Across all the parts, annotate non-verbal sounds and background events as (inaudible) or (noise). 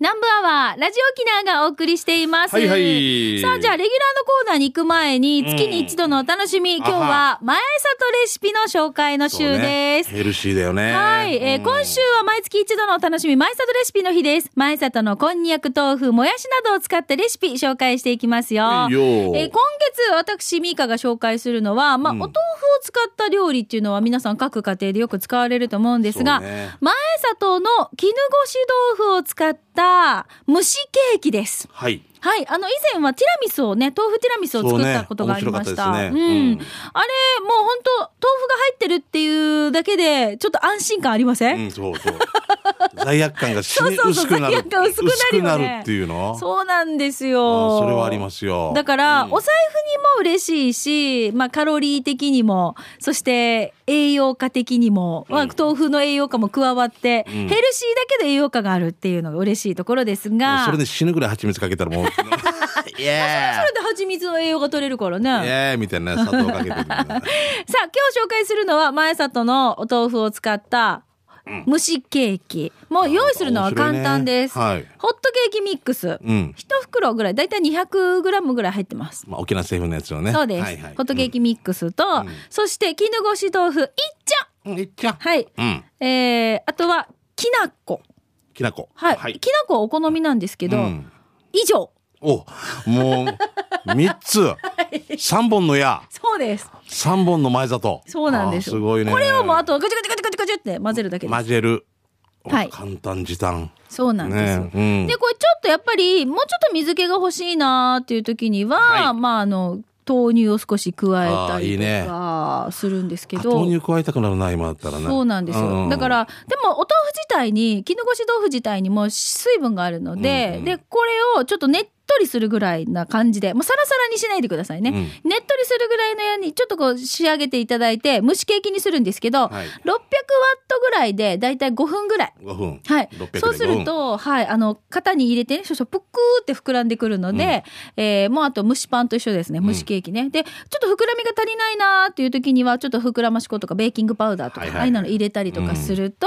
南部アワー、ラジオ沖縄がお送りしています。はいはいさあ、じゃあ、レギュラーのコーナーに行く前に、月に一度のお楽しみ、今日は、前里レシピの紹介の週です。ヘルシーだよね。はい、えーうん今週は毎月一度のお楽しみ、前里レシピの日です。前里のこんにゃく、豆腐、もやしなどを使ったレシピ紹介していきますよ。いいよえー今月、私、ミカが紹介するのは、まあ、うんお豆腐を使った料理っていうのは皆さん各家庭でよく使われると思うんですが、ね前里の絹ごし豆腐を使った蒸しケーキです。はい。はい。あの、以前はティラミスをね、豆腐ティラミスを作ったことがありました。そうねうん。うんあれ、もう本当豆腐が入ってるっていうだけで、ちょっと安心感ありません、うん、そうそう。罪悪感が死に (laughs) そうそうそう。罪悪感薄くなるよね薄くなるっていうの？そうなんですあよ。それはありますよ。だから、うんお財布にも嬉しいし、まあ、カロリー的にも、そして栄養価的にも、まあ、豆腐の栄養価も加わって、んヘルシーだけど栄養価があるっていうのが嬉しいところですが、それで死ぬぐらい蜂蜜かけたらもう。イ (laughs) そエれで蜂蜜の栄養が取れるからね。ーイエーイみたいな砂糖かけてる。(laughs) さあ、今日紹介するのは、前里のお豆腐を使った蒸しケーキ。もう用意するのは簡単です。ねはいホットケーキミックス。うん。一袋ぐらい、だいたい200グラムぐらい入ってます。まあ、沖縄政府のやつをね。そうです。はいはいホットケーキミックスと、んそして絹ごし豆腐一丁。うん。いっちゃん。はい。うん。えー、あとは、きな粉。きなこ。はい。きな粉はお好みなんですけど、うん以上。お、もう、三つ。三本の矢。そうです。三本の前里。そうなんですすごいね。これをもうあとガチャガチャガチャガチャガチャって混ぜるだけです。混ぜる。はい簡単時短。そうなんです。ねうんで、これちょっとやっぱり、もうちょっと水気が欲しいなーっていう時には、はいまあ、あの、豆乳を少し加えたりとかするんですけあど。豆乳加えたくなるな、今だったらね。そうなんですよ。うだから、でもお豆腐自体に、絹ごし豆腐自体にも水分があるので、うんうんで、これをちょっとねっとりするぐらいな感じで、もうサラサラにしないでくださいね。うんねっとりするぐらいのやに、ちょっとこう仕上げていただいて、蒸しケーキにするんですけど、はい600ワットぐらいで、だいたい5分ぐらい。5分。はい600で。そうすると、はい、あの、型に入れてね、少々ぷっくーって膨らんでくるので、えーもうあと蒸しパンと一緒ですね、蒸しケーキね。で、ちょっと膨らみが足りないなーっていう時には、ちょっと膨らまし粉とかベーキングパウダーとか、はいはいああいうの入れたりとかすると、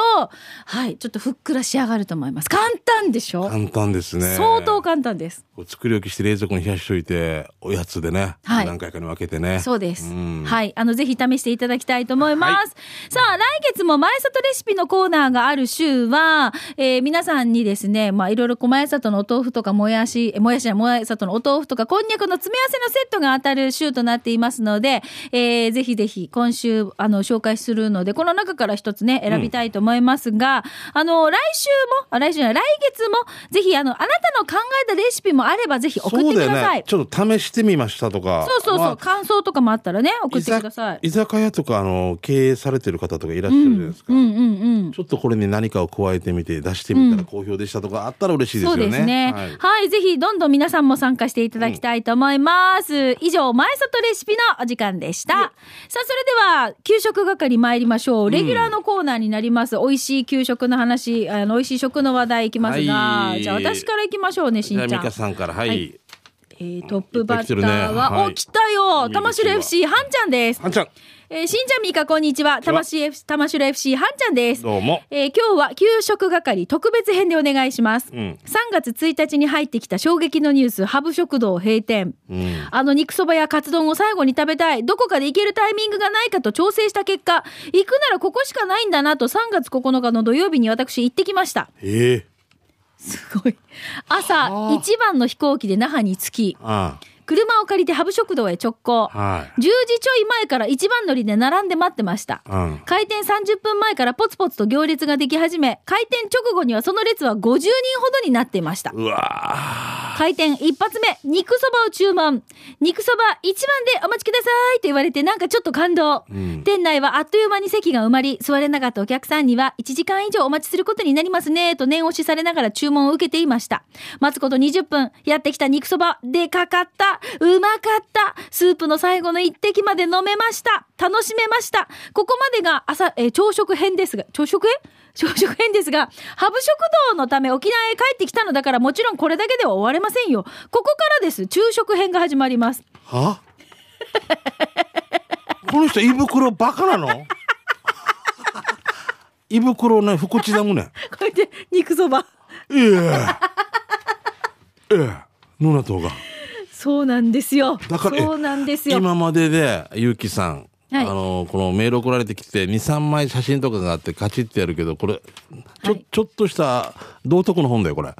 はい、ちょっとふっくら仕上がると思います。簡単でしょ？簡単ですね。相当簡単です。作り置きして冷蔵庫に冷やしといて、おやつでね、はい何回かに分けてね。そうです。んはい。あの、ぜひ試していただきたいと思います。さあ、来月も前里レシピのコーナーがある週は、えー皆さんにですね、まあ、いろいろ前里のお豆腐とかもやし、えもやしや前里のお豆腐とかこんにゃくの詰め合わせのセットが当たる週となっていますので、えーぜひぜひ今週、あの、紹介するので、この中から一つね、選びたいと思いますが、あの、来週も、あ来週じゃない、来月も、ぜひ、あの、あなたの考えたレシピもあれば、ぜひ送ってください。よね。ちょっと試してみましたとか。そうそうそう、まあ感想とかもあったらね、送ってください。居酒屋とかあの経営されてる方とかいらっしゃるじゃないですか、うんうんうん。ちょっとこれに何かを加えてみて出してみたら好評でしたとかあったら嬉しいですそうよね。ですね。はいはい、ぜひどんどん皆さんも参加していただきたいと思います。以上、前里レシピのお時間でした。さあ、それでは、給食係参りましょう。レギュラーのコーナーになります。美味しい給食の話、あの、美味しい食の話題いきますが、はいじゃあ私からいきましょうね、しんちゃん。美香さんからはい、はいえートップバッターいっぱい来てるねは、はいお、来たよ玉城 FC、はんちゃんです。はんちゃんえーしんちゃんみーか、こんにちは。玉城 FC、玉城 FC、はんちゃんです。どうも。えー今日は給食係特別編でお願いします。うん3月1日に入ってきた衝撃のニュース、ハブ食堂閉店。うんあの肉そばやカツ丼を最後に食べたい。どこかで行けるタイミングがないかと調整した結果、行くならここしかないんだなと3月9日の土曜日に私行ってきました。ええすごい。朝、一番の飛行機で那覇に着き、あ車を借りてハブ食堂へ直行。あは10時ちょい前から一番乗りで並んで待ってました。い。うん。開店30分前からポツポツと行列ができ始め、開店直後にはその列は50人ほどになっていました。うわ開店一発目、肉そばを注文。肉そば一番でお待ちくださいと言われてなんかちょっと感動。ん店内はあっという間に席が埋まり、座れなかったお客さんには1時間以上お待ちすることになりますねと念押しされながら注文を受けていました。待つこと20分、やってきた肉そば、でかかった、うまかった、スープの最後の一滴まで飲めました。楽しめました。ここまでが朝、えー朝食編ですが、朝食？編朝食編ですが、ハブ食堂のため沖縄へ帰ってきたのだからもちろんこれだけでは終われませんよ。ここからです。昼食編が始まります。ーは？この人胃袋バカなの？胃袋ね、福地だもんね。これで肉そば。いやええノナトがそうなんですよ。だからえそうなんですよ。今まででゆうきさん、はいあのこのメール送られてきて23枚写真とかがあってカチッてやるけどこれちょ,、はいちょっとした道徳の本だよこれ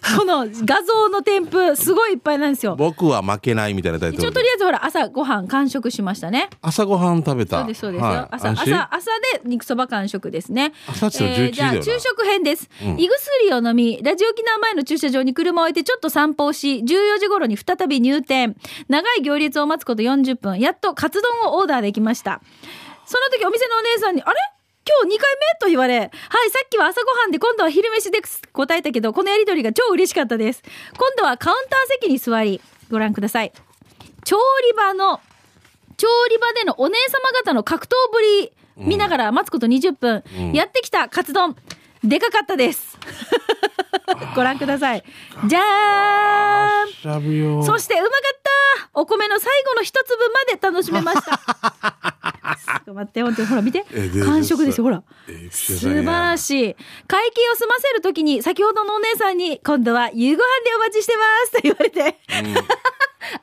(laughs) この画像の添付、すごいいっぱいなんですよ。僕は負けないみたいなタイトル一応とりあえずほら、朝ご飯完食しましたね。朝ごはん食べたそうです、そうですよ。はい朝、朝、朝で肉そば完食ですね。朝って言ったら11時じゃあ、昼食編です。うん胃薬を飲み、ラジオ沖縄前の駐車場に車を置いてちょっと散歩をし、14時頃に再び入店。長い行列を待つこと40分。やっとカツ丼をオーダーできました。その時お店のお姉さんに、あれ？今日2回目と言われ、はい、さっきは朝ごはんで今度は昼飯です答えたけど、このやりとりが超嬉しかったです。今度はカウンター席に座り、ご覧ください。調理場の調理場でのお姉様方の格闘ぶり見ながら待つこと20分、うんやってきたカツ丼でかかったです。(laughs) ご覧ください。じゃーんそしてうまかった。お米の最後の一粒まで楽しめました。(laughs) ちょっと待って本当にほら見て。完食ですよほら。えー素晴らしい。会計を済ませるときに先ほどのお姉さんに今度は夕ご飯でお待ちしてます。と言われて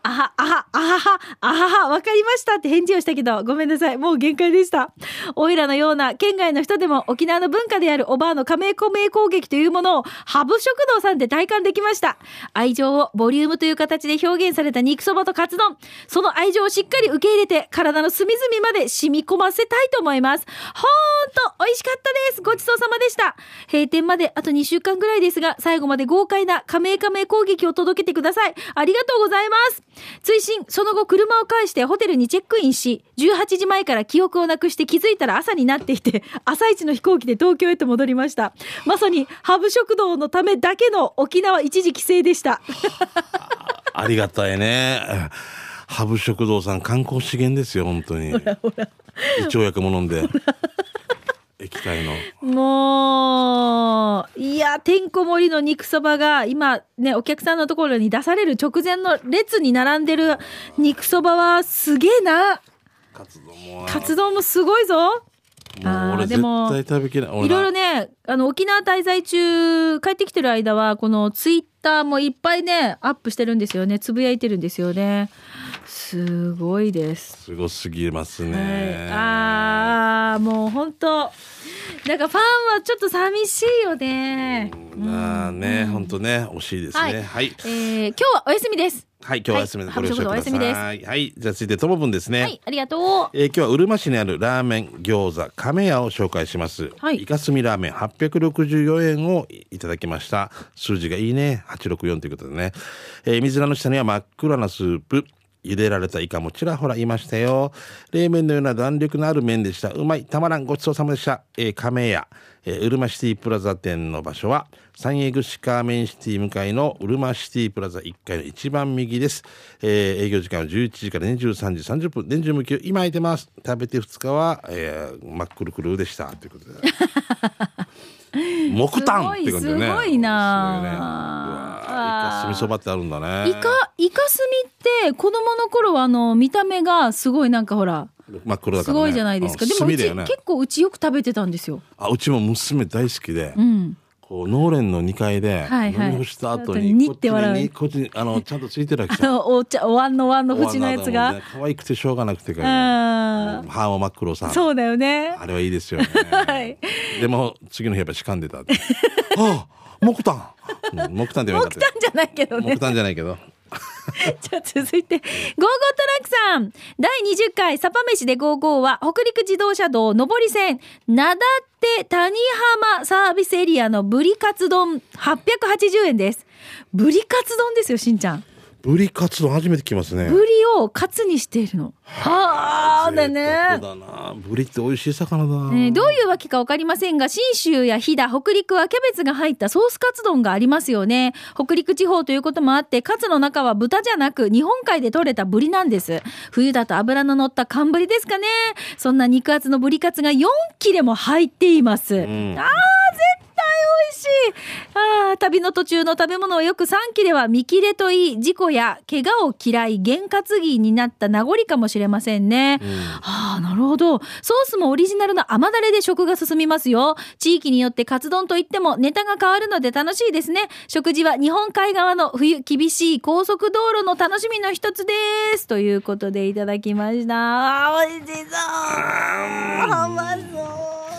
あは、あは、あはは、あはは、わかりましたって返事をしたけど、ごめんなさい。もう限界でした。おいらのような県外の人でも沖縄の文化であるおばあの加盟加盟攻撃というものを、ハブ食堂さんで体感できました。愛情をボリュームという形で表現された肉そばとカツ丼。その愛情をしっかり受け入れて、体の隅々まで染み込ませたいと思います。ほーんと、美味しかったです。ごちそうさまでした。閉店まであと2週間ぐらいですが、最後まで豪快な加盟加盟攻撃を届けてください。ありがとうございます。追伸、その後車を返してホテルにチェックインし、18時前から記憶をなくして気づいたら朝になっていて、(laughs) 朝一の飛行機で東京へと戻りました。まさに、ハブ食堂のためだけの沖縄一時帰省でした。(laughs) ありがたいね。ハブ食堂さん観光資源ですよ本当に。胃腸薬も飲んで液体のもう、いや、てんこ盛りの肉そばが、今ね、お客さんのところに出される直前の列に並んでる肉そばはすげえな。カツ丼もなカツ丼もすごいぞ。もうでも対食べきれないろいろなね、あの、沖縄滞在中、帰ってきてる間は、このツイッターもいっぱいね、アップしてるんですよね。つぶやいてるんですよね。すごいです。すごすぎますはい、ね、ああ、もう本当なんかファンはちょっと寂しいよね。まあね、本当ね、惜しいですね。はい。えー今日はお休みです。はい、今日はお休みでお休みです。はい、じゃあ続いてともぶんですね。はい、ありがとう。えー今日はうるま市にあるラーメン餃子亀屋を紹介します、はい。イカスミラーメン864円をいただきました。数字がいいね。864ということでね、えー水菜の下には真っ暗なスープ茹でられたイカもちらほらいましたよ。冷麺のような弾力のある麺でした。うまい。たまらん。ごちそうさまでした、えー亀屋、えー、うるまシティプラザ店の場所は三栄串カーメンシティ向かいのうるまシティプラザ1階の一番右です、えー営業時間は11時から23時30分。年中無休。今空いてます。食べて2日は、えー、真っくるくるでした。ということで。(laughs) (laughs) 木炭って感じでねすごいなすごいねうわーイカスミそばってあるんだねイカ、イカスミって子供の頃はあの見た目がすごいなんかほら、真っ黒だから、ね、すごいじゃないですか。うんでもうち、ね結構うちよく食べてたんですよ。あうちも娘大好きで、うん。こう農園の2階で飲み干した後後にににって笑うこっちにこっちにあの (laughs) ちゃんとついてるわけあさのお茶、お椀の椀の縁のやつが。可愛くてしょうがなくてかうん。歯も真っ黒さそうだよね。あれはいいですよね。はいでも次の日やっぱしかんでた。(laughs) ああ木炭、うん木炭って言わなかった木炭じゃないけどね木。炭じゃないけど。(laughs) じゃあ続いて、ゴーゴートラックさん。第20回サパ飯でゴーゴーは、北陸自動車道上り線、なだって谷浜サービスエリアのブリカツ丼880円です。ブリカツ丼ですよ、しんちゃん。ブリカツ丼初めて聞きますね。ブリをカツにしているの。はあ、でね。だな。ブリって美味しい魚だな。ね、どういうわけかわかりませんが、信州や飛騨、北陸はキャベツが入ったソースカツ丼がありますよね。北陸地方ということもあって、カツの中は豚じゃなく、日本海で採れたブリなんです。冬だと脂の乗った寒ブリですかね。そんな肉厚のブリカツが4切れも入っています。んあー、絶対美味しい。あー、旅の途中の食べ物をよく3期では見切れといい事故や怪我を嫌い験担ぎになった名残かもしれませんね。はあ、なるほど。ソースもオリジナルの甘だれで食が進みますよ。地域によってカツ丼といってもネタが変わるので楽しいですね。食事は日本海側の冬厳しい高速道路の楽しみの一つです。ということでいただきました。美味しそう。うまそう。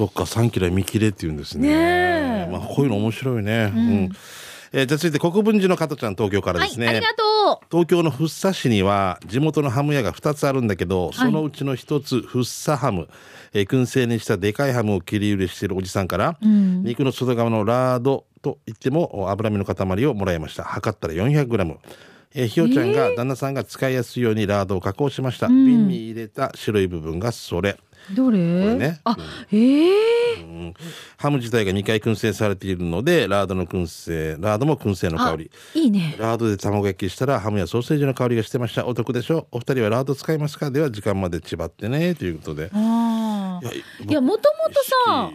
そっか3キロ見切れって言うんですね。ねえ。まあ、こういうの面白いね、うん。えーじゃあ続いて国分寺の加トちゃん東京からですね、はい、ありがとう。東京の福生市には地元のハム屋が2つあるんだけど、そのうちの1つ福生ハム、えー燻製にしたでかいハムを切り売りしているおじさんから、肉の外側のラードと言っても脂身の塊をもらいました。測ったら 400g えーひよちゃんが旦那さんが使いやすいようにラードを加工しました、瓶に入れた白い部分がそれどれ？れね。あ、ええうん。ハム自体が2回燻製されているのでラードの燻製ラードも燻製の香り。いいね。ラードで卵焼きしたらハムやソーセージの香りがしてました。お得でしょ？お二人はラード使いますか？では時間までちばってね。ということで。ああ。いいや、もともとさ、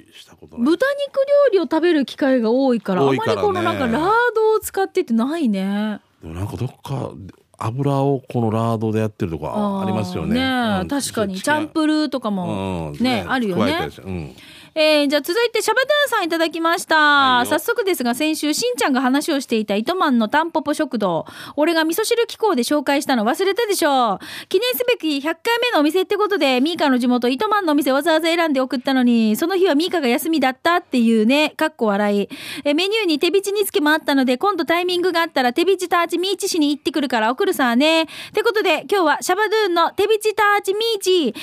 豚肉料理を食べる機会が多いから、多いからねあまりこのなんかラードを使ってってないね。でもなんかどっか油をこのラードでやってるとかーありますよね。えうん。確かに。チャンプルーとかも、うん。ね、あるよね。加えー、じゃあ続いてシャバドゥンさんいただきました、早速ですが先週しんちゃんが話をしていた糸満のタンポポ食堂俺が味噌汁機構で紹介したの忘れたでしょ記念すべき100回目のお店ってことでミーカの地元糸満のお店わざわざ選んで送ったのにその日はミーカが休みだったっていうねかっこ笑い。えメニューに手びち煮付けもあったので今度タイミングがあったら手びちターチミーチ市に行ってくるから送るさね。ってことで今日はシャバドゥンの手びちターチミーチ19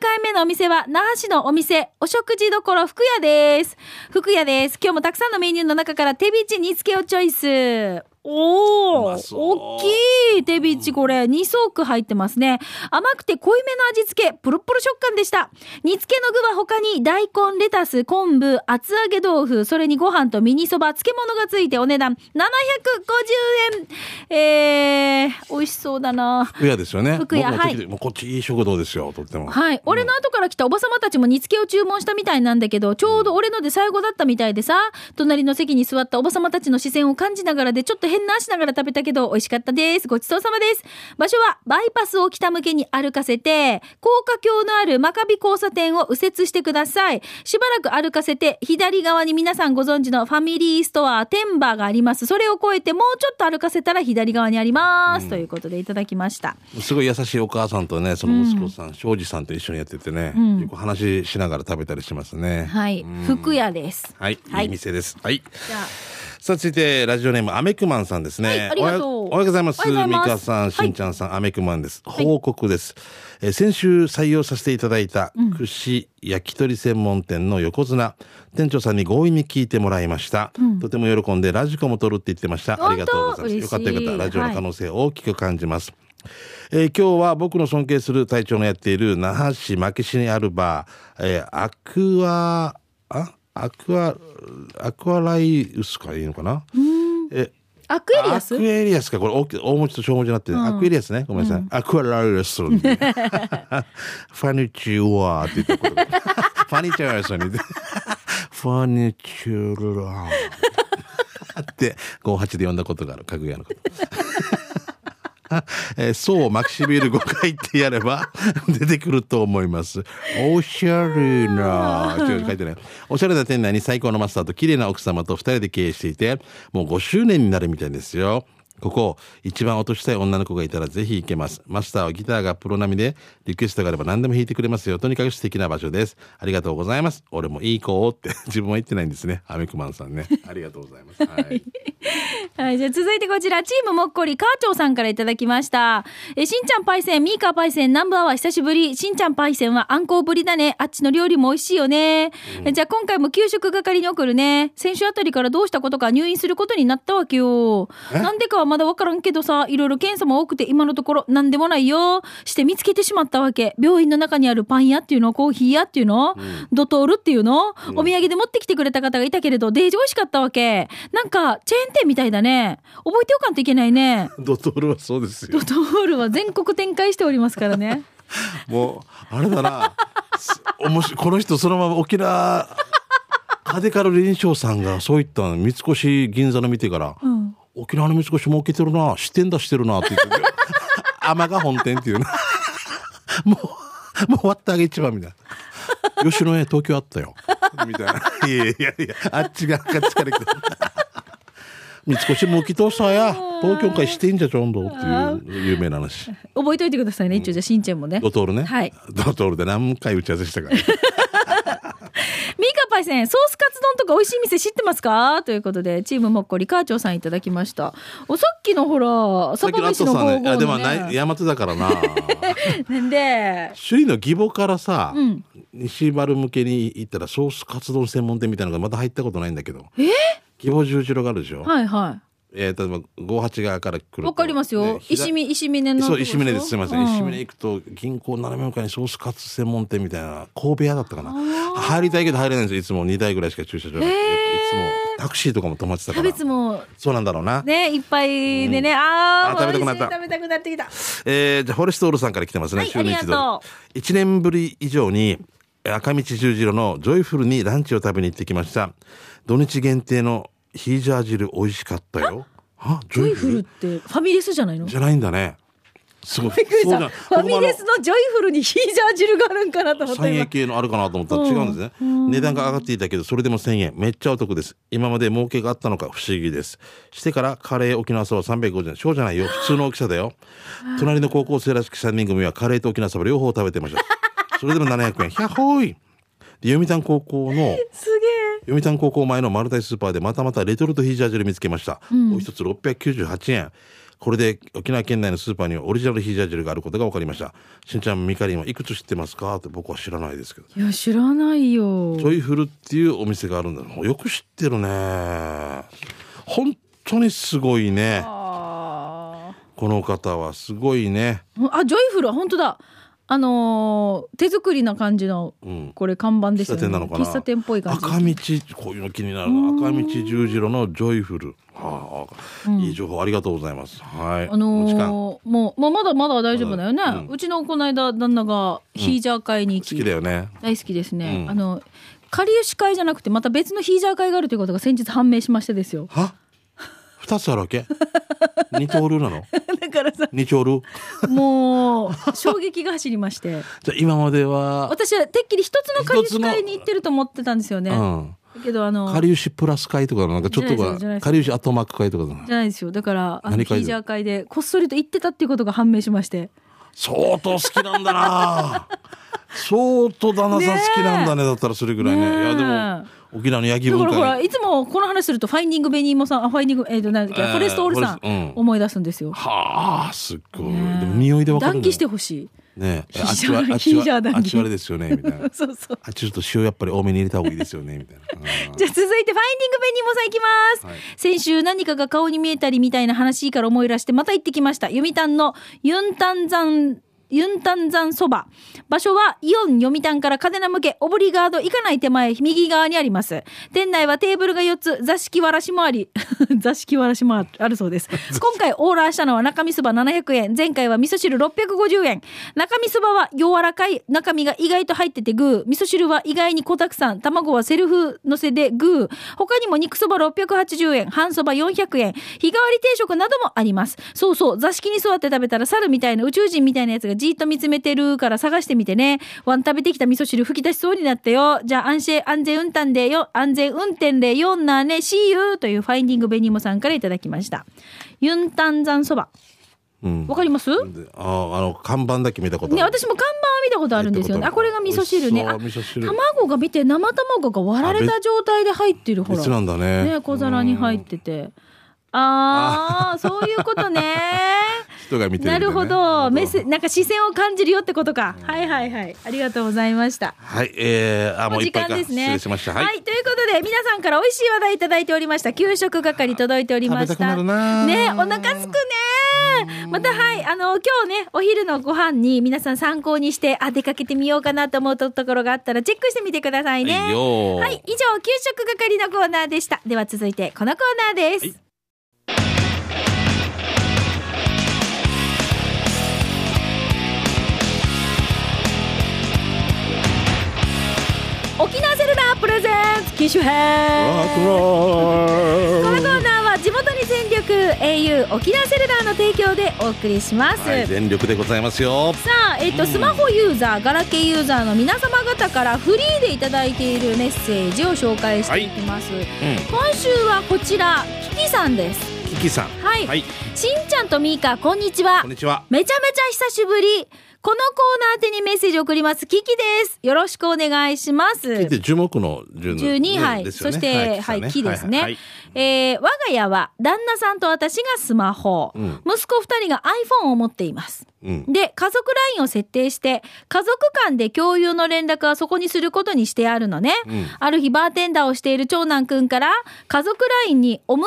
回目のお店は那覇市のお店お食事どころ福屋です。福屋です。今日もたくさんのメニューの中から手びち煮付けをチョイス。おお大きい手びちこれ。2足入ってますね。甘くて濃いめの味付け。プルプル食感でした。煮付けの具は他に大根レタス昆布厚揚げ豆腐それにご飯とミニそば漬物がついてお値段750円。えー、美味しそうだな。福屋ですよね。福屋はい。もうこっちいい食堂ですよとっても。はい、俺の後から来たおばさまたちも煮付けを注文したみたいなんだけどちょうど俺ので最後だったみたいでさ隣の席に座ったおばさまたちの視線を感じながらでちょっと変なしながら食べたけど美味しかったです。ごちそうさまです。場所はバイパスを北向けに歩かせて高架橋のある真壁交差点を右折してください。しばらく歩かせて左側に皆さんご存知のファミリーストアテンバーがあります。それを越えてもうちょっと歩かせたら左側にあります、ということでいただきました。すごい優しいお母さんとねその息子さん、庄司さんと一緒にやっててね、ん。よく話しながら食べたりしますね。はい。福屋です。はい、はい。いい店です。はい。じゃあさあ続いてラジオネームアメクマンさんですね、はいありがとう。おはよおはようございます。ミカさんしんちゃんさん、アメクマンです。い。報告です、えー先週採用させていただいた串焼き鳥専門店の横綱、店長さんに強引に聞いてもらいました、とても喜んでラジコも撮るって言ってました。ありがとうございます。よかったよかった。ラジオの可能性を大きく感じます、えー今日は僕の尊敬する隊長のやっている那覇市牧市にあるバー、えーアクアあ？アクアアクアライウスかいいのかな？えアクエリアス？アクエリアスか。これ大き大文字と小文字になってる、アクエリアスね。ごめんなさい、アクアライウス (laughs) (laughs) ファニチュアって言ったこと。がファニチュアスに。ファニチュア (laughs) って58で読んだことがある。かぐやのこと (laughs) えーそうマキシビル5回ってやれば (laughs) 出てくると思います。おしゃれな違う書いてない。おしゃれな店内に最高のマスターと綺麗な奥様と2人で経営していて、もう5周年になるみたいですよ。ここ、一番落としたい女の子がいたらぜひ行けます。マスターはギターがプロ並みで、リクエストがあれば何でも弾いてくれますよ。とにかく素敵な場所です。ありがとうございます。俺もいい子をって、(laughs) 自分は言ってないんですね。アメクマンさんね。ありがとうございます。はい。(laughs) はい、じゃあ続いてこちら、チームもっこり、カーチョーさんからいただきました。え、しんちゃんパイセン、ミーカーパイセン、ナンバーは久しぶり。しんちゃんパイセンはあんこうぶりだね。あっちの料理も美味しいよね。えじゃあ今回も給食係に送るね。先週あたりからどうしたことか入院することになったわけよ。え？なんでかはまだわからんけどさ、いろいろ検査も多くて今のところなんでもないよ。して見つけてしまったわけ。病院の中にあるパン屋っていうの、コーヒー屋っていうの、ドトールっていうの、お土産で持ってきてくれた方がいたけれど、デージ美味しかったわけ。なんか、チェーン店みたいだね。覚えておかんといけないね。(laughs) ドトールはそうですよド。トールは全国展開しておりますからね。(laughs) もうあれだなす面白いこの人そのまま沖縄カデカル臨床さんがそういった三越銀座の見てから、うん沖縄の三越儲けてるな支店出してるなって言って (laughs) 天が本店っていうな。(laughs) もうもう終わってあげ一番みたいな。吉野家東京あったよ。みたいな。(laughs) いやいやいやあっちがあっちから来て三越もきとさや。東京会してんじゃちょんど。っていう有名な話。覚えておいてくださいね一応。じゃあしんちゃんもね。ドトールね、はい。ドトールで何回打ち合わせしたからミカパイセンソースカツ丼とか美味しい店知ってますか？ということでチームもっこりカーチョーさんいただきました。おさっきのほらさっきの酒飯の後さんね55あでものないね大和だからな。な (laughs) んで。首里の義母からさ、うん。西丸向けに行ったらソースカツ丼専門店みたいなのがまだ入ったことないんだけどえ義母十字路があるでしょ、はいはえー、例えば58側から来るわかりますよ。ね左石見石峰のそう石峰です。すみません、うん。石峰行くと銀行斜め向かいにソースカツ専門店みたいな神戸屋だったかな。入りたいけど入れないんですよ。いつも2台ぐらいしか駐車場。なくてへーいつもタクシーとかも止まってたキャからベツも。そうなんだろうな、ねいっぱいでね、あーあ食べたくなった。食べたくなってきた。えー、じゃあフォレストオールさんから来てますね、はい週に一度。1年ぶり以上に赤道十字路のジョイフルにランチを食べに行ってきました。土日限定のヒージャー汁美味しかったよ。あジジョイフルってファミレスじゃないの？じゃないんだね。すごい。びっくりした。そうじゃんファミレスのジョイフルにヒージャー汁があるんかなと思った三今円系のあるかなと思った。ら違うんですね、値段が上がっていたけどそれでも1000円。めっちゃお得です。今まで儲けがあったのか不思議です。してからカレー沖縄そば350円。そうじゃないよ。普通の大きさだよ。(laughs) 隣の高校生らしき3人組はカレーと沖縄そば両方食べてました。それでも700円。ひゃっほーいで読谷高校の (laughs) すげえ。読谷高校前のマルタイスーパーでまたまたレトルトヒージャー汁見つけました、お一つ698円。これで沖縄県内のスーパーにはオリジナルヒージャー汁があることが分かりました。しんちゃんみかりんはいくつ知ってますか？って僕は知らないですけどいや知らないよ。ジョイフルっていうお店があるんだ。よく知ってるね。本当にすごいね。あこの方はすごいね。ーあジョイフルは本当だあのー手作りな感じのうん。これ看板ですよね。喫茶店っぽい感じ赤道こういうの気になるな。赤道十字路のジョイフル。はあ、いい情報ありがとうございます。はい。あのーもう、まあ、まだまだ大丈夫だよね、ううん。ちのこの間旦那がヒージャー会に行好き、きだよね。大好きですね、うん。あのかりゆし会じゃなくてまた別のヒージャー会があるということが先日判明しましてですよ。は？二つあるわけ？(laughs) 二刀流なの？(laughs) だからさ二刀流？もう衝撃が走りまして。(laughs) じゃあ今までは、私はてっきり一つのかりゆし一つの会に行ってると思ってたんですよね、うん。だけどあのかりゆしプラス会とかなんかちょっとがかりゆし後幕会とかじゃない？ですよ。だからあのヒージャー会でこっそりと行ってたっていうことが判明しまして。相当好きなんだな。相当旦那さん好きなんだねだったらそれぐらいね。いやでも沖縄のヤギ文だからほらいつもこの話するとファインディングベニーモさんあファインディングえっ、となんだっけ、えーフォレストオールさん、うん思い出すんですよ。はあすっごい、ねえでも匂いでわかるの談義してほしい。ねえあっちはあっちはあっちはあれですよねみたいな (laughs) そうそう。あっちちょっと塩やっぱり多めに入れた方がいいですよねみたいなうん (laughs) じゃあ続いてファインディングベニーモさんいきます。はい先週何かが顔に見えたりみたいな話から思い出してまた行ってきました。読谷のユンタン山ユンタン山そば。場所はイオン読谷から嘉手納向けオブリガード行かない手前右側にあります。店内はテーブルが4つ、座敷わらしもあり、(laughs) 座敷わらしもあるそうです。(laughs) 今回オーラーしたのは中身そば700円、前回は味噌汁650円。中身そばは柔らかい中身が意外と入っててグー、味噌汁は意外に小たくさん、卵はセルフ乗せでグー、他にも肉そば680円、半そば400円、日替わり定食などもあります。そうそう、座敷に座って食べたら猿みたいな宇宙人みたいなやつがじーっと見つめてるから探してみてね。ワン食べてきた味噌汁吹き出しそうになったよ。じゃあ安心安全運転でよ、安全運転でよんなね、See you というファインディングベニモさんからいただきました。ユンタンザンそば。うんわかります？でああの看板だけ見たことあね、る私も看板は見たことあるんですよね。あ、これが味噌汁ね。あ美味噌汁卵が見て生卵が割られた状態で入ってるほら。別なんだねね、小皿に入ってて。ああ、そういうことね。人が見てるねなるほど。目線、なんか視線を感じるよってことか。はいはいはい。ありがとうございました。はいえー、あもういっぱいか間ですね。失礼しましたはい、ということで、皆さんから美味しい話題いただいておりました。給食係届いておりました。食べたくなるなね、お腹すくね。また、はい、あの、今日ね、お昼のご飯に皆さん参考にして、あ、出かけてみようかなと思うところがあったら、チェックしてみてくださいね。はい以上、給食係のコーナーでした。では続いて、このコーナーです。沖縄ンツ機種編このコーナーは地元に全力 au 沖縄セルラーの提供でお送りします、はい、全力でございますよ。さあ、えっとスマホユーザーガラケーユーザーの皆様方からフリーでいただいているメッセージを紹介していきます、うん、今週はこちらキキさんです。キキさん。はい、はい、しんちゃんとみーかこんにちは。こんにちは。めちゃめちゃ久しぶりこのコーナー宛てにメッセージを送ります。キキです。よろしくお願いします。聞いて樹木の樹の12ねはい、ねそして、はい、木ですね、はいはいえー我が家は旦那さんと私がスマホ、うん息子2人が iPhone を持っていますうん。で家族 LINE を設定して家族間で共有の連絡はそこにすることにしてあるのね、うんある日バーテンダーをしている長男くんから家族 LINE にお迎えお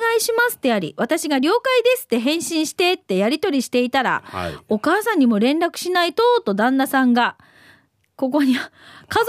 願いしますってあり私が了解ですって返信してってやり取りしていたら、はい。お母さんにも連絡しないとと旦那さんがここに家族 LINE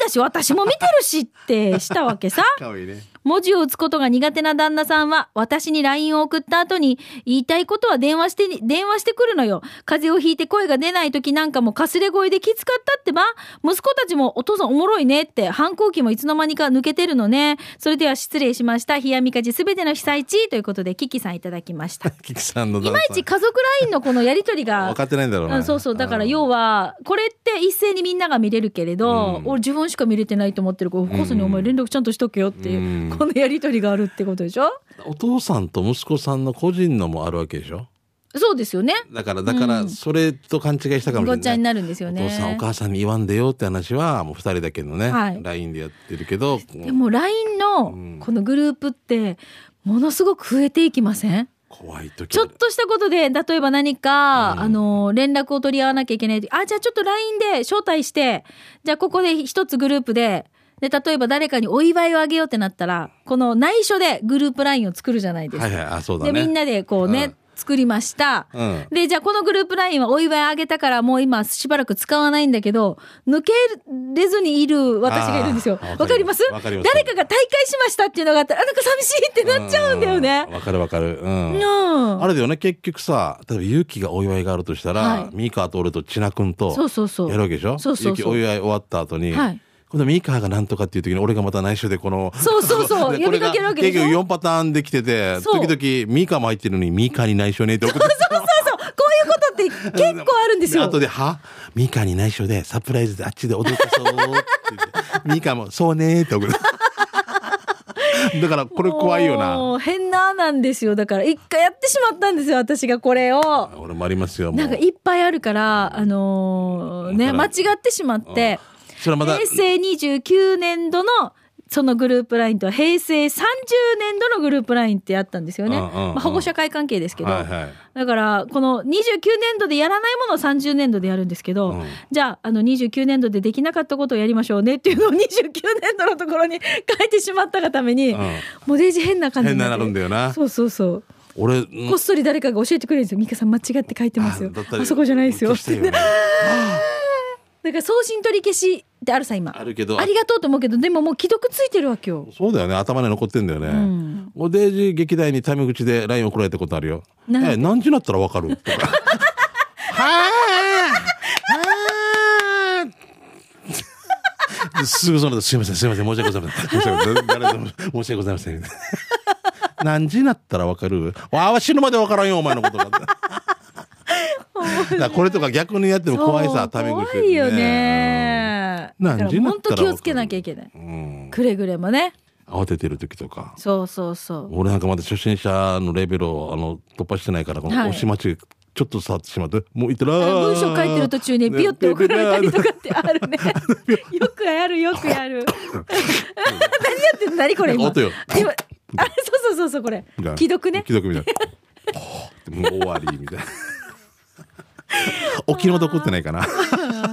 だし私も見てるしってしたわけさ (laughs) かわいいね。文字を打つことが苦手な旦那さんは私に LINE を送った後に言いたいことは電話してに電話してくるのよ。風邪をひいて声が出ない時なんかもかすれ声できつかったってば息子たちもお父さんおもろいねって反抗期もいつの間にか抜けてるのね。それでは失礼しました。冷やみかじすべての被災地ということでキキさんいただきました。(laughs) キキさんのいまいち家族 LINE のこのやりとりが分かってないんだろうな。うんそうそう。だから要はこれって一斉にみんなが見れるけれど、うん。俺自分しか見れてないと思ってるからお母さんにお前連絡ちゃんとしとけよっていう、うんこのやり取りがあるってことでしょ？お父さんと息子さんの個人のもあるわけでしょ？そうですよね。だからだからそれと勘違いしたかもしれない。ごっちゃになるんですよね。お父さんお母さんに言わんでよって話はもう二人だけのね、はい。LINE でやってるけどでも LINE のうん。このグループってものすごく増えていきません？怖い時ちょっとしたことで例えば何か、うん。あの連絡を取り合わなきゃいけない時あじゃあちょっと LINE で招待してじゃあここで一つグループでで例えば誰かにお祝いをあげようってなったらこの内緒でグループ LINE を作るじゃないですか。はいはい。あそうだね。でみんなでこうね、うん。作りました。うん。で、じゃあこのグループ LINE はお祝いあげたからもう今しばらく使わないんだけど、抜けれずにいる私がいるんですよ。わかります。わかります？誰かが大会しましたっていうのがあったら、あ、なんか寂しいってなっちゃうんだよね。う。ん。わかるわかる。うん、うん。あれだよね。結局さ例えば勇気がお祝いがあるとしたら、はい。ミーカーと俺と千奈君とそうそうそう。やるわけでしょ？そうそうそう。お祝い終わった後に、はい今度ミーカーがなんとかっていう時に俺がまた内緒でこのそうそうそう (laughs) で呼びかけるわけでしょ？これが結局4パターンできてて時々ミーカーも入ってるのにミーカーに内緒ねって送ってそうそうそう。こういうことって結構あるんですよ。後で「は？ミーカーに内緒でサプライズであっちで踊ったそう」って言ってミーカーも「そうね」って送るだからこれ怖いよなもう変ななんですよ。だから一回やってしまったんですよ。私がこれを。俺もありますよなんかいっぱいあるから、あのーね、間違ってしまって、それはまだ平成29年度のそのグループラインとは平成30年度のグループラインってやったんですよね。うんうんうんまあ、保護者会関係ですけど。はいはいだから、この29年度でやらないものを30年度でやるんですけど、うんじゃあ、あの29年度でできなかったことをやりましょうねっていうのを (laughs) 29年度のところに書いてしまったがために、うんもうデージ変な感じになるんだよなそうそうそう。俺こっそり誰かが教えてくれるんですよ。ミカさん間違って書いてますよ。あそこじゃないですよ。消したよね (laughs) だから送信取り消しってあるさ今。あるけどありがとうと思うけどでももう既読ついてるわけよ。そうだよね。頭に残ってんだよね、ん。おデージ劇団にタメ口で LINE 送られたことあるよ。なえ何時になったらわかる？とか。(laughs) はあすぐその後 (laughs) すいませんすいません申し訳ございません。申し訳ございません。申し訳ございません。何時になったらわかる？わあ死ぬまでわからんよお前のことがだこれとか逆にやっても怖いさタメ口怖いよね。何時に本当気をつけなきゃいけない。うんくれぐれもね。慌ててる時とかそうそうそう。俺なんかまだ初心者のレベルをあの突破してないからこのはい押し間違いちょっと触ってしまってもういってら文章書いてる途中にピヨって送られたりとかってあるね。よくやるよくやる。何やってんの何これ今。音よ今あそうそうそうそうこれ既読ね。既読みたいなもう終わりみたいなお気の毒ってないかな。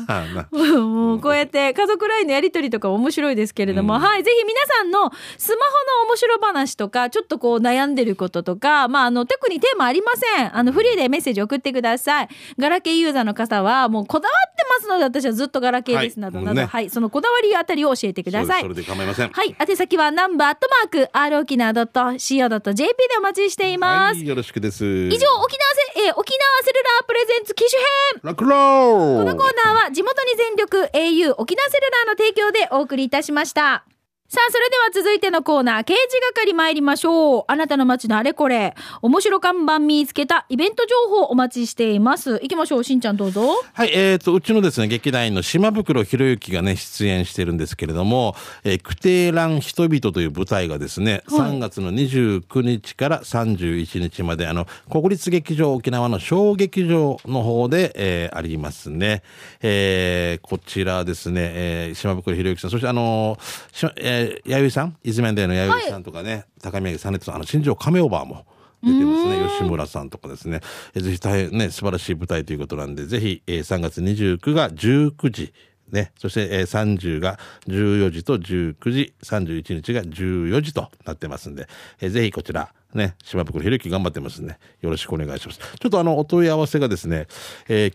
(laughs) もうこうやって家族 LINE のやり取りとか面白いですけれども、うんはい、ぜひ皆さんのスマホの面白話とか、ちょっとこう悩んでることとか、まあ、あの、特にテーマありません。あの、フリーでメッセージ送ってください。ガラケーユーザーの方は、もうこだわってますので、私はずっとガラケーですなどなど、はいはい、そのこだわりあたりを教えてください。それで構いません。はい。宛先はナンバーアットマーク、r 沖縄 .co.jp でお待ちしています。はい、よろしくです。以上、沖縄せ、えー沖縄セルラープレゼンツ機種変ラクローこのコーナーは地元に全力 au 沖縄セルラーの提供でお送りいたしました。さあ、それでは続いてのコーナー、掲示係参りましょう。あなたの街のあれこれ。面白看板見つけたイベント情報お待ちしています。行きましょう。しんちゃんどうぞ。はい、えー、と、うちのですね、劇団員の島袋博之がね、出演してるんですけれども、えー、クテーラン人々という舞台がですね、はい3月の29日から31日まで、あの、国立劇場沖縄の小劇場の方で、えーありますね。えーこちらですね、えー島袋博之さん、そしてあのーしえー、弥生さん、イズメンデーの弥生さんとかね、高宮さんね、あの、新庄亀オーバーも、出てますね。吉村さんとかですね。えーぜひ大変ね、素晴らしい舞台ということなんで、ぜひ、えー3月29が19時、ね、そして、えー30が14時と19時、31日が14時となってますんで、えーぜひこちら、ね、島袋博之頑張ってますんで、よろしくお願いします。ちょっとあの、お問い合わせがですね、えー、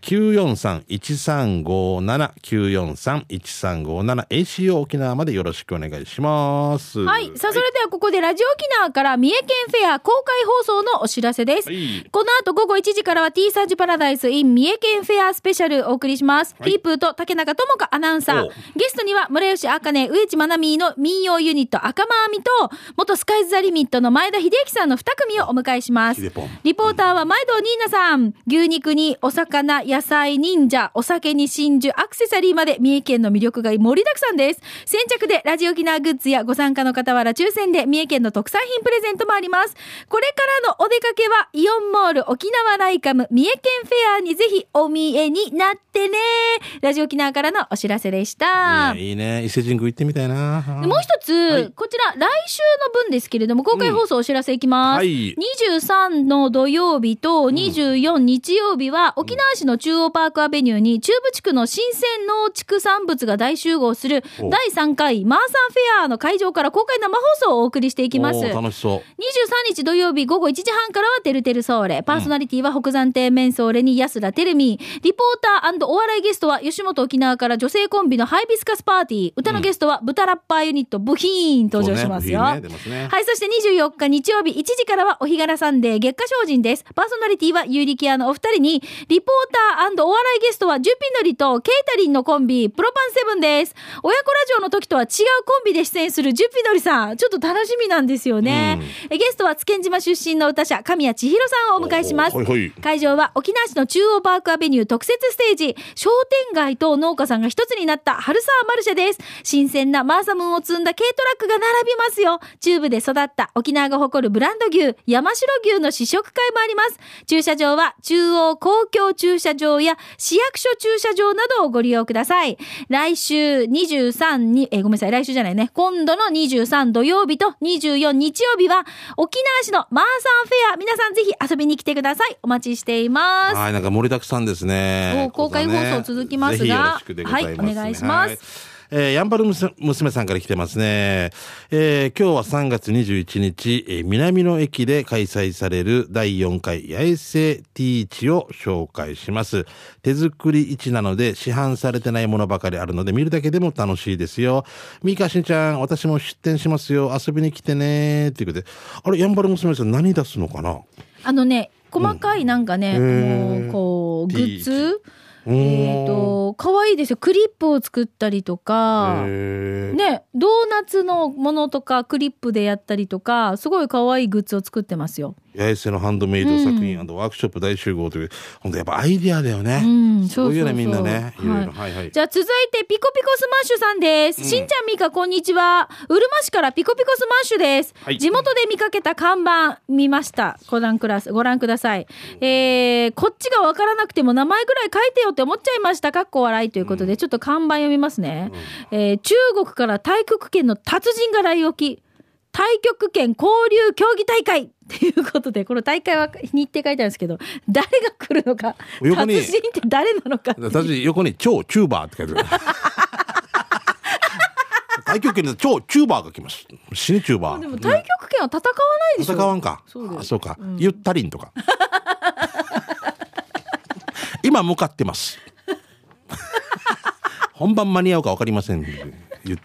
943-1357、943-1357、ACO 沖縄までよろしくお願いします。はい。さあ、それではここでラジオ沖縄から三重県フェア公開放送のお知らせです。はいこの後午後1時からは T サージパラダイス in 三重県フェアスペシャルお送りします。はいティープーと竹中智香アナウンサーお。ゲストには村吉茜、上地まなみの民謡ユニット赤間亜美と、元スカイズザリミットの前田秀明さんの2組をお迎えします。リポーターは前堂ニーナさん。牛肉にお魚、野菜、忍者、お酒に真珠、アクセサリーまで三重県の魅力が盛りだくさんです。先着でラジオ沖縄グッズやご参加の方は抽選で三重県の特産品プレゼントもあります。これからのお出かけはイオンモール沖縄ライカム三重県フェアにぜひお見えになってね。ラジオ沖縄からのお知らせでした。いいね。伊勢神宮行ってみたいな。でもう一つ、はいこちら来週の分ですけれども公開放送お知らせいきます、はい23の土曜日と24日曜日は沖縄市の中央パークアベニューに中部地区の新鮮農畜産物が大集合するお第3回マーサンフェアの会場から公開生放送をお送りしていきます楽しそう。23日土曜日午後1時半からはてるてるソーレ。パーソナリティは北山亭メンソーレに安田テルミー。リポーターお笑いゲストは吉本沖縄から女性コンビのハイビスカスパーティー。歌のゲストは豚ラッパーユニットブヒーン登場しますよ。ねねねはい、そして24日日曜日1時からはお日柄サンデー月下精進です。パーソナリティはユーリキアのお二人に、リポーターお笑いゲストはジュピノリとケイタリンのコンビ、プロパンセブンです。親子ラジオの時とは違うコンビで出演するジュピノリさん、ちょっと楽しみなんですよね。えゲストは津堅島出身の歌者、神谷千尋さんをお迎えします。はいはい会場は沖縄市の中央パークアベニュー特設ステージ、商店街と農家さんが一つになった春沢マルシェです。新鮮なマーサムーンを積んだ軽トラックが並びますよ。中部で育った沖縄が誇るブランド牛、山城牛の試食会もあります。駐車場は中央公共駐車場や市役所駐車場などをご利用ください。来週23に、えーごめんなさい、来週じゃないね。今度の23土曜日と24日曜日は沖縄市のマーサンフェア、皆さんぜひ遊びに来てください。お待ちしています。はい、なんか盛りだくさんですね。公開放送続きますがす、はいお願いしますはいえー、やんばる娘娘さんから来てますね。えー、今日は3月21日、えー南の駅で開催される第4回八重瀬ティーチを紹介します。手作り市なので市販されてないものばかりあるので見るだけでも楽しいですよ。ミカしんちゃん、私も出店しますよ。遊びに来てね。ということで、あれ、やんばる娘さん何出すのかな？あのね、細かいなんかね、うんもうこう、グッズ？うんえっ、と、可愛いですよ。クリップを作ったりとか、ね、ドーナツのものとかクリップでやったりとか、すごい可愛いグッズを作ってますよ。八重瀬のハンドメイド作品、ワークショップ大集合という、本当やっぱアイディアだよね。うん、そういうね、そうそうそうみんなね。いろいろ。ははいはい。じゃあ続いてピコピコスマッシュさんです。しんちゃんみかこんにちは。うるま市からピコピコスマッシュです。はい地元で見かけた看板見ました。ご覧ください。ご覧ください。えー、こっちがわからなくても名前ぐらい書いてよって思っちゃいました。かっこ笑いということで、ちょっと看板読みますね。えー中国から太極拳の達人が来沖。太極拳交流競技大会っていうことで、この大会は日程書いてあるんですけど、誰が来るのか、達人って誰なのか私、横に超チューバーって書いてある。(laughs) 太極拳で超チューバーが来ます。死にチューバー。でも太極拳は戦わないでしょ。戦わんか。そうあそうか。ゆったりんとか。今向かってます。本番間に合うか分かりません。ゆっ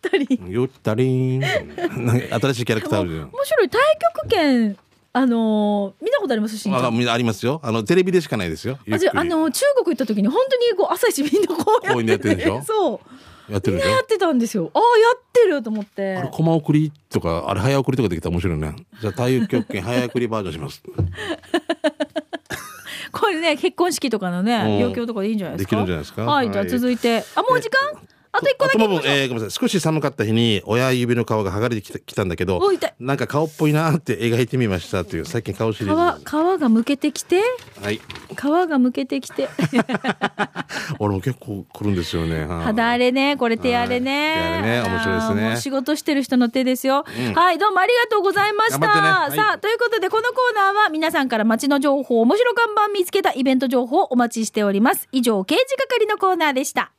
たり。ゆったり。新しいキャラクター面白い。太極拳あのー見たことあります？しあありますよ。あのテレビでしかないですよ。あじゃああの中国行った時に本当にこう朝一みんなこうやってこういうのやってるでしょ？そう。やってるでしょ？みんなやってたんですよ。ああやってると思って。あれコマ送りとかあれ早送りとかできたら面白いね。じゃあ太極拳早送りバージョンしますこれね結婚式とかのねうん。余興とかでいいんじゃないですか？できるんじゃないですか？はい、じゃあはい続いて。あもう時間？あと一個だけえーごめんなさい。少し寒かった日に親指の皮が剥がれてきたきたんだけどなんか顔っぽいなって描いてみましたっていう最近顔シリーズ皮皮がむけてきて？はい。皮がむけてきて。(laughs) 俺も結構来るんですよね。(laughs) はい。肌荒れね。これ手荒れね、はい。手荒れね。面白いですね。仕事してる人の手ですよ、はいどうもありがとうございました、ね。はい。さあということでこのコーナーは皆さんから街の情報面白看板見つけたイベント情報をお待ちしております。以上刑事係のコーナーでした